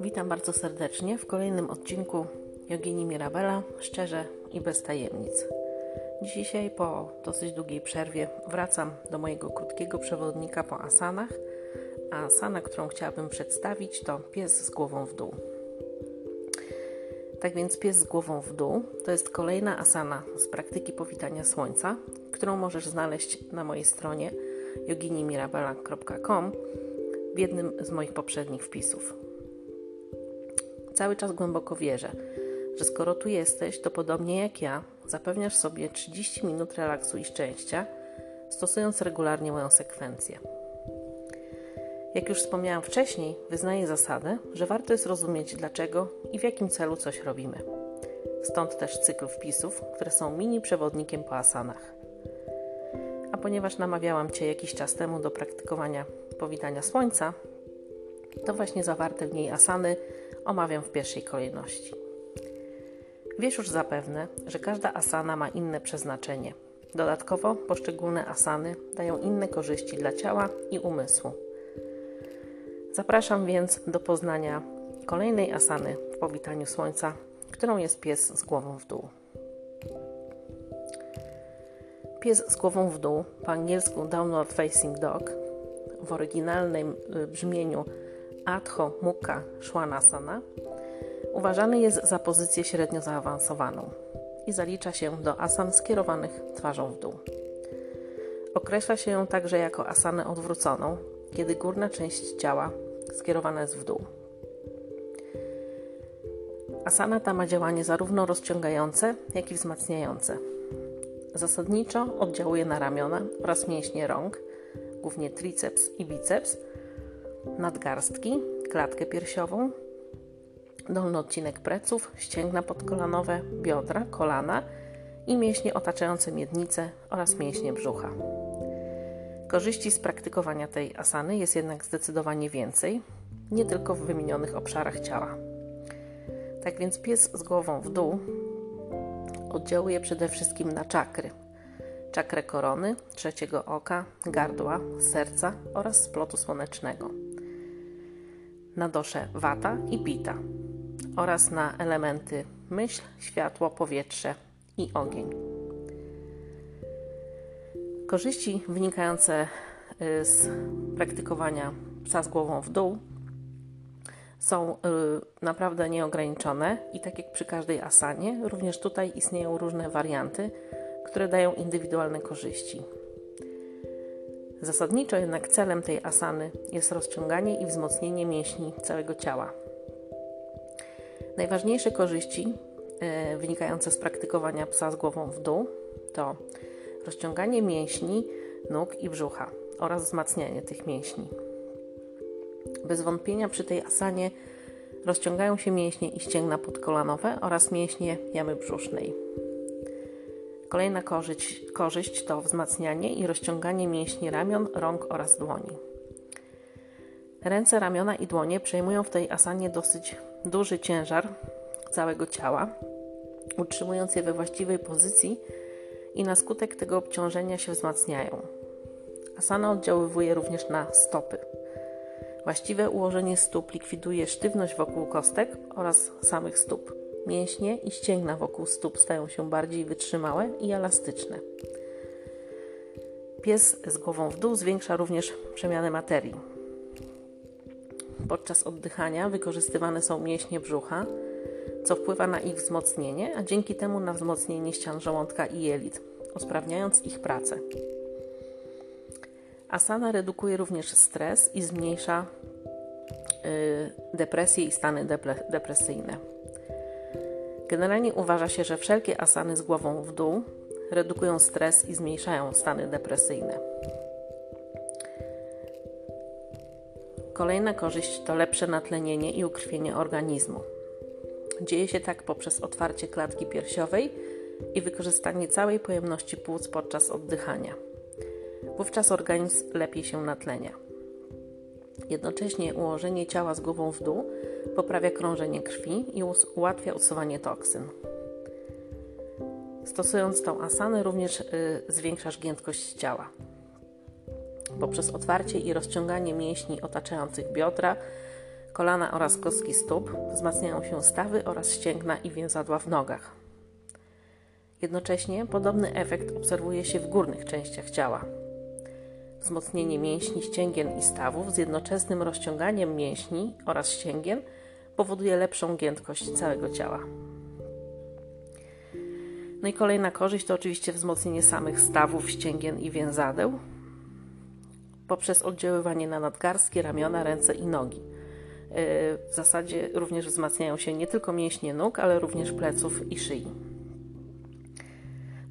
Witam bardzo serdecznie w kolejnym odcinku Jogini Mirabela, szczerze i bez tajemnic. Dzisiaj po dosyć długiej przerwie wracam do mojego krótkiego przewodnika po asanach, a asana, którą chciałabym przedstawić to pies z głową w dół. Tak więc pies z głową w dół to jest kolejna asana z praktyki powitania słońca, którą możesz znaleźć na mojej stronie joginimirabela.com w jednym z moich poprzednich wpisów. Cały czas głęboko wierzę, że skoro tu jesteś, to podobnie jak ja, zapewniasz sobie 30 minut relaksu i szczęścia, stosując regularnie moją sekwencję. Jak już wspomniałam wcześniej, wyznaję zasadę, że warto jest rozumieć dlaczego i w jakim celu coś robimy. Stąd też cykl wpisów, które są mini przewodnikiem po asanach. A ponieważ namawiałam Cię jakiś czas temu do praktykowania powitania słońca, to właśnie zawarte w niej asany omawiam w pierwszej kolejności. Wiesz już zapewne, że każda asana ma inne przeznaczenie. Dodatkowo poszczególne asany dają inne korzyści dla ciała i umysłu. Zapraszam więc do poznania kolejnej asany w powitaniu słońca, którą jest pies z głową w dół. Pies z głową w dół, po angielsku Downward Facing Dog, w oryginalnym y, brzmieniu Adho Mukha Swanasana, uważany jest za pozycję średnio zaawansowaną i zalicza się do asan skierowanych twarzą w dół. Określa się ją także jako asanę odwróconą, kiedy górna część ciała skierowana jest w dół. Asana ta ma działanie zarówno rozciągające, jak i wzmacniające. Zasadniczo oddziałuje na ramiona oraz mięśnie rąk, głównie triceps i biceps, nadgarstki, klatkę piersiową, dolny odcinek pleców, ścięgna podkolanowe, biodra, kolana i mięśnie otaczające miednicę oraz mięśnie brzucha. Korzyści z praktykowania tej asany jest jednak zdecydowanie więcej, nie tylko w wymienionych obszarach ciała. Tak więc pies z głową w dół oddziałuje przede wszystkim na czakry. Czakrę korony, trzeciego oka, gardła, serca oraz splotu słonecznego. Na dosze wata i pita oraz na elementy myśl, światło, powietrze i ogień. Korzyści wynikające y, z praktykowania psa z głową w dół są y, naprawdę nieograniczone i tak jak przy każdej asanie, również tutaj istnieją różne warianty, które dają indywidualne korzyści. Zasadniczo jednak celem tej asany jest rozciąganie i wzmocnienie mięśni całego ciała. Najważniejsze korzyści y, wynikające z praktykowania psa z głową w dół to rozciąganie mięśni nóg i brzucha oraz wzmacnianie tych mięśni. Bez wątpienia przy tej asanie rozciągają się mięśnie i ścięgna podkolanowe oraz mięśnie jamy brzusznej. Kolejna korzyść, korzyść to wzmacnianie i rozciąganie mięśni ramion, rąk oraz dłoni. Ręce, ramiona i dłonie przejmują w tej asanie dosyć duży ciężar całego ciała, utrzymując je we właściwej pozycji i na skutek tego obciążenia się wzmacniają. Asana oddziaływuje również na stopy. Właściwe ułożenie stóp likwiduje sztywność wokół kostek oraz samych stóp. Mięśnie i ścięgna wokół stóp stają się bardziej wytrzymałe i elastyczne. Pies z głową w dół zwiększa również przemianę materii. Podczas oddychania wykorzystywane są mięśnie brzucha, co wpływa na ich wzmocnienie, a dzięki temu na wzmocnienie ścian żołądka i jelit, usprawniając ich pracę. Asana redukuje również stres i zmniejsza y, depresję i stany depresyjne. Generalnie uważa się, że wszelkie asany z głową w dół redukują stres i zmniejszają stany depresyjne. Kolejna korzyść to lepsze natlenienie i ukrwienie organizmu. Dzieje się tak poprzez otwarcie klatki piersiowej i wykorzystanie całej pojemności płuc podczas oddychania. Wówczas organizm lepiej się natlenia. Jednocześnie ułożenie ciała z głową w dół poprawia krążenie krwi i ułatwia usuwanie toksyn. Stosując tą asanę również y, zwiększasz giętkość ciała. poprzez otwarcie i rozciąganie mięśni otaczających biodra, kolana oraz kostki stóp wzmacniają się stawy oraz ścięgna i więzadła w nogach. Jednocześnie podobny efekt obserwuje się w górnych częściach ciała. Wzmocnienie mięśni ścięgien i stawów z jednoczesnym rozciąganiem mięśni oraz ścięgien powoduje lepszą giętkość całego ciała. No i kolejna korzyść to oczywiście wzmocnienie samych stawów, ścięgien i więzadeł poprzez oddziaływanie na nadgarstki, ramiona, ręce i nogi. E, w zasadzie również wzmacniają się nie tylko mięśnie nóg, ale również pleców i szyi.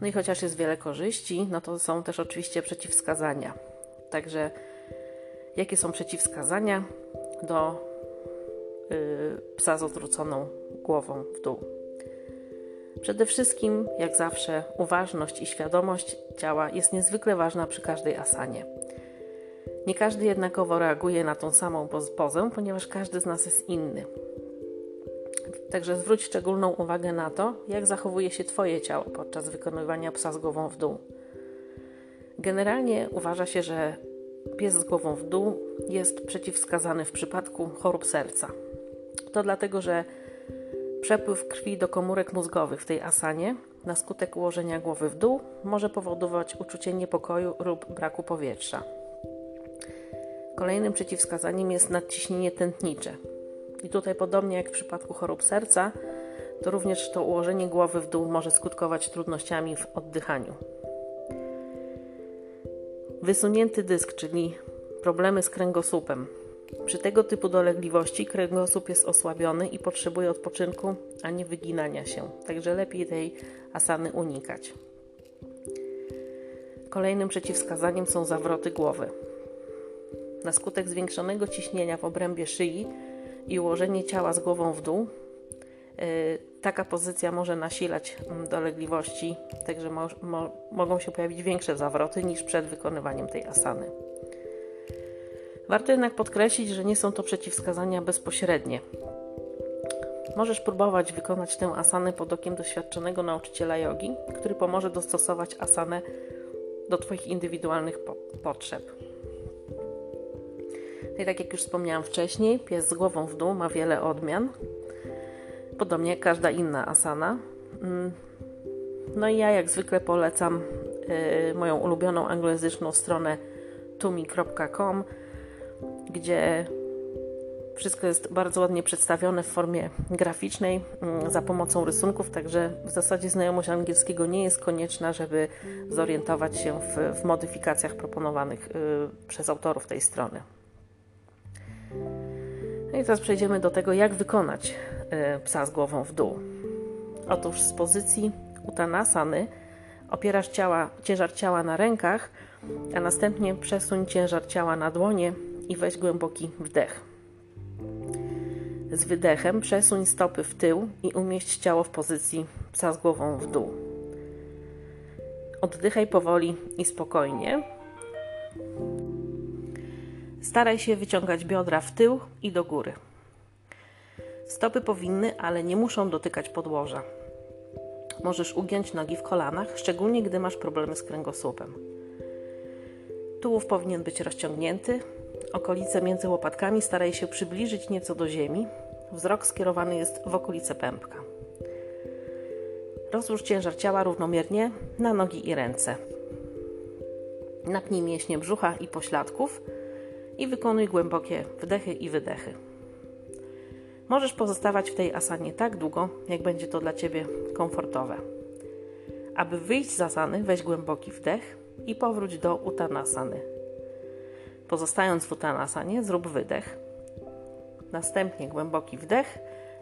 No i chociaż jest wiele korzyści, no to są też oczywiście przeciwwskazania. Także jakie są przeciwwskazania do yy, psa z odwróconą głową w dół? Przede wszystkim, jak zawsze, uważność i świadomość ciała jest niezwykle ważna przy każdej asanie. Nie każdy jednakowo reaguje na tą samą pozę, ponieważ każdy z nas jest inny. Także zwróć szczególną uwagę na to, jak zachowuje się Twoje ciało podczas wykonywania psa z głową w dół. Generalnie uważa się, że pies z głową w dół jest przeciwwskazany w przypadku chorób serca. To dlatego, że przepływ krwi do komórek mózgowych w tej asanie na skutek ułożenia głowy w dół może powodować uczucie niepokoju lub braku powietrza. Kolejnym przeciwwskazaniem jest nadciśnienie tętnicze. I tutaj, podobnie jak w przypadku chorób serca, to również to ułożenie głowy w dół może skutkować trudnościami w oddychaniu. Wysunięty dysk, czyli problemy z kręgosłupem. Przy tego typu dolegliwości kręgosłup jest osłabiony i potrzebuje odpoczynku, a nie wyginania się, także lepiej tej asany unikać. Kolejnym przeciwwskazaniem są zawroty głowy. Na skutek zwiększonego ciśnienia w obrębie szyi i ułożenie ciała z głową w dół, yy, taka pozycja może nasilać mm, dolegliwości, także mo mo mogą się pojawić większe zawroty niż przed wykonywaniem tej asany. Warto jednak podkreślić, że nie są to przeciwwskazania bezpośrednie. Możesz próbować wykonać tę asanę pod okiem doświadczonego nauczyciela jogi, który pomoże dostosować asanę do Twoich indywidualnych po potrzeb. No I tak jak już wspomniałam wcześniej, pies z głową w dół ma wiele odmian, podobnie jak każda inna asana. Mm. No i ja jak zwykle polecam y, moją ulubioną anglojęzyczną stronę tumi.com, gdzie wszystko jest bardzo ładnie przedstawione w formie graficznej mm, za pomocą rysunków, także w zasadzie znajomość angielskiego nie jest konieczna, żeby zorientować się w, w modyfikacjach proponowanych y, przez autorów tej strony. No i teraz przejdziemy do tego, jak wykonać y, psa z głową w dół. Otóż z pozycji utanasany opierasz ciała, ciężar ciała na rękach, a następnie przesuń ciężar ciała na dłonie i weź głęboki wdech. Z wydechem przesuń stopy w tył i umieść ciało w pozycji psa z głową w dół. Oddychaj powoli i spokojnie. Staraj się wyciągać biodra w tył i do góry. Stopy powinny, ale nie muszą dotykać podłoża. Możesz ugiąć nogi w kolanach, szczególnie gdy masz problemy z kręgosłupem. Tułów powinien być rozciągnięty, okolice między łopatkami staraj się przybliżyć nieco do ziemi. Wzrok skierowany jest w okolice pępka. Rozłóż ciężar ciała równomiernie na nogi i ręce. Napnij mięśnie brzucha i pośladków i wykonuj głębokie wdechy i wydechy. Możesz pozostawać w tej asanie tak długo, jak będzie to dla Ciebie komfortowe. Aby wyjść z asany, weź głęboki wdech i powróć do utanasany. Pozostając w utanasanie, zrób wydech. Następnie głęboki wdech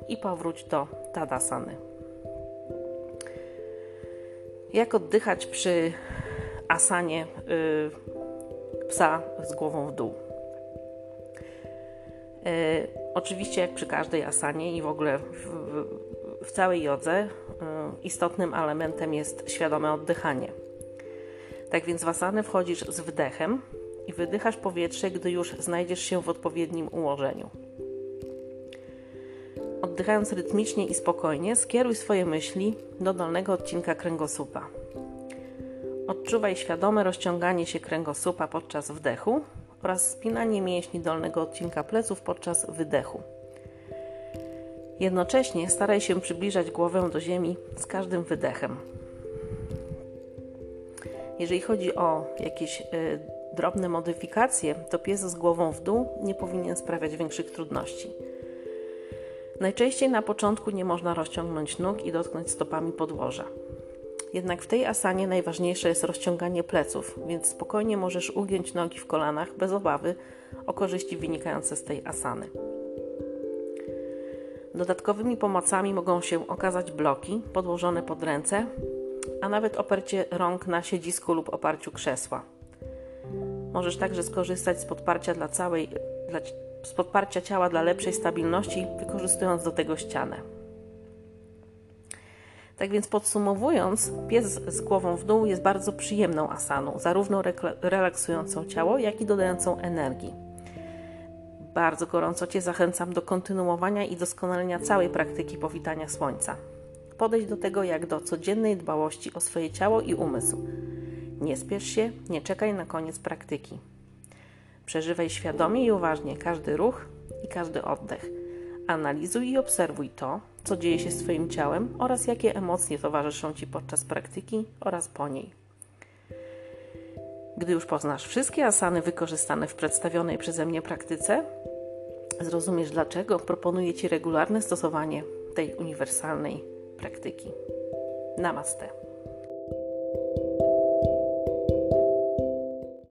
i powróć do tadasany. Jak oddychać przy asanie yy, psa z głową w dół? Yy, oczywiście, jak przy każdej asanie i w ogóle w, w, całej jodze, yy, istotnym elementem jest świadome oddychanie. Tak więc w asanę wchodzisz z wdechem i wydychasz powietrze, gdy już znajdziesz się w odpowiednim ułożeniu. Oddychając rytmicznie i spokojnie, skieruj swoje myśli do dolnego odcinka kręgosłupa. Odczuwaj świadome rozciąganie się kręgosłupa podczas wdechu oraz spinanie mięśni dolnego odcinka pleców podczas wydechu. Jednocześnie staraj się przybliżać głowę do ziemi z każdym wydechem. Jeżeli chodzi o jakieś y, drobne modyfikacje, to pies z głową w dół nie powinien sprawiać większych trudności. Najczęściej na początku nie można rozciągnąć nóg i dotknąć stopami podłoża. Jednak w tej asanie najważniejsze jest rozciąganie pleców, więc spokojnie możesz ugiąć nogi w kolanach bez obawy o korzyści wynikające z tej asany. Dodatkowymi pomocami mogą się okazać bloki podłożone pod ręce, a nawet oparcie rąk na siedzisku lub oparciu krzesła. Możesz także skorzystać z podparcia, dla całej, dla, z podparcia ciała dla lepszej stabilności, wykorzystując do tego ścianę. Tak więc podsumowując, pies z głową w dół jest bardzo przyjemną asaną, zarówno relaksującą ciało, jak i dodającą energii. Bardzo gorąco Cię zachęcam do kontynuowania i doskonalenia całej praktyki powitania słońca. Podejdź do tego jak do codziennej dbałości o swoje ciało i umysł. Nie spiesz się, nie czekaj na koniec praktyki. Przeżywaj świadomie i uważnie każdy ruch i każdy oddech. Analizuj i obserwuj to, co dzieje się z Twoim ciałem oraz jakie emocje towarzyszą Ci podczas praktyki oraz po niej. Gdy już poznasz wszystkie asany wykorzystane w przedstawionej przeze mnie praktyce, zrozumiesz dlaczego proponuję Ci regularne stosowanie tej uniwersalnej praktyki. Namaste.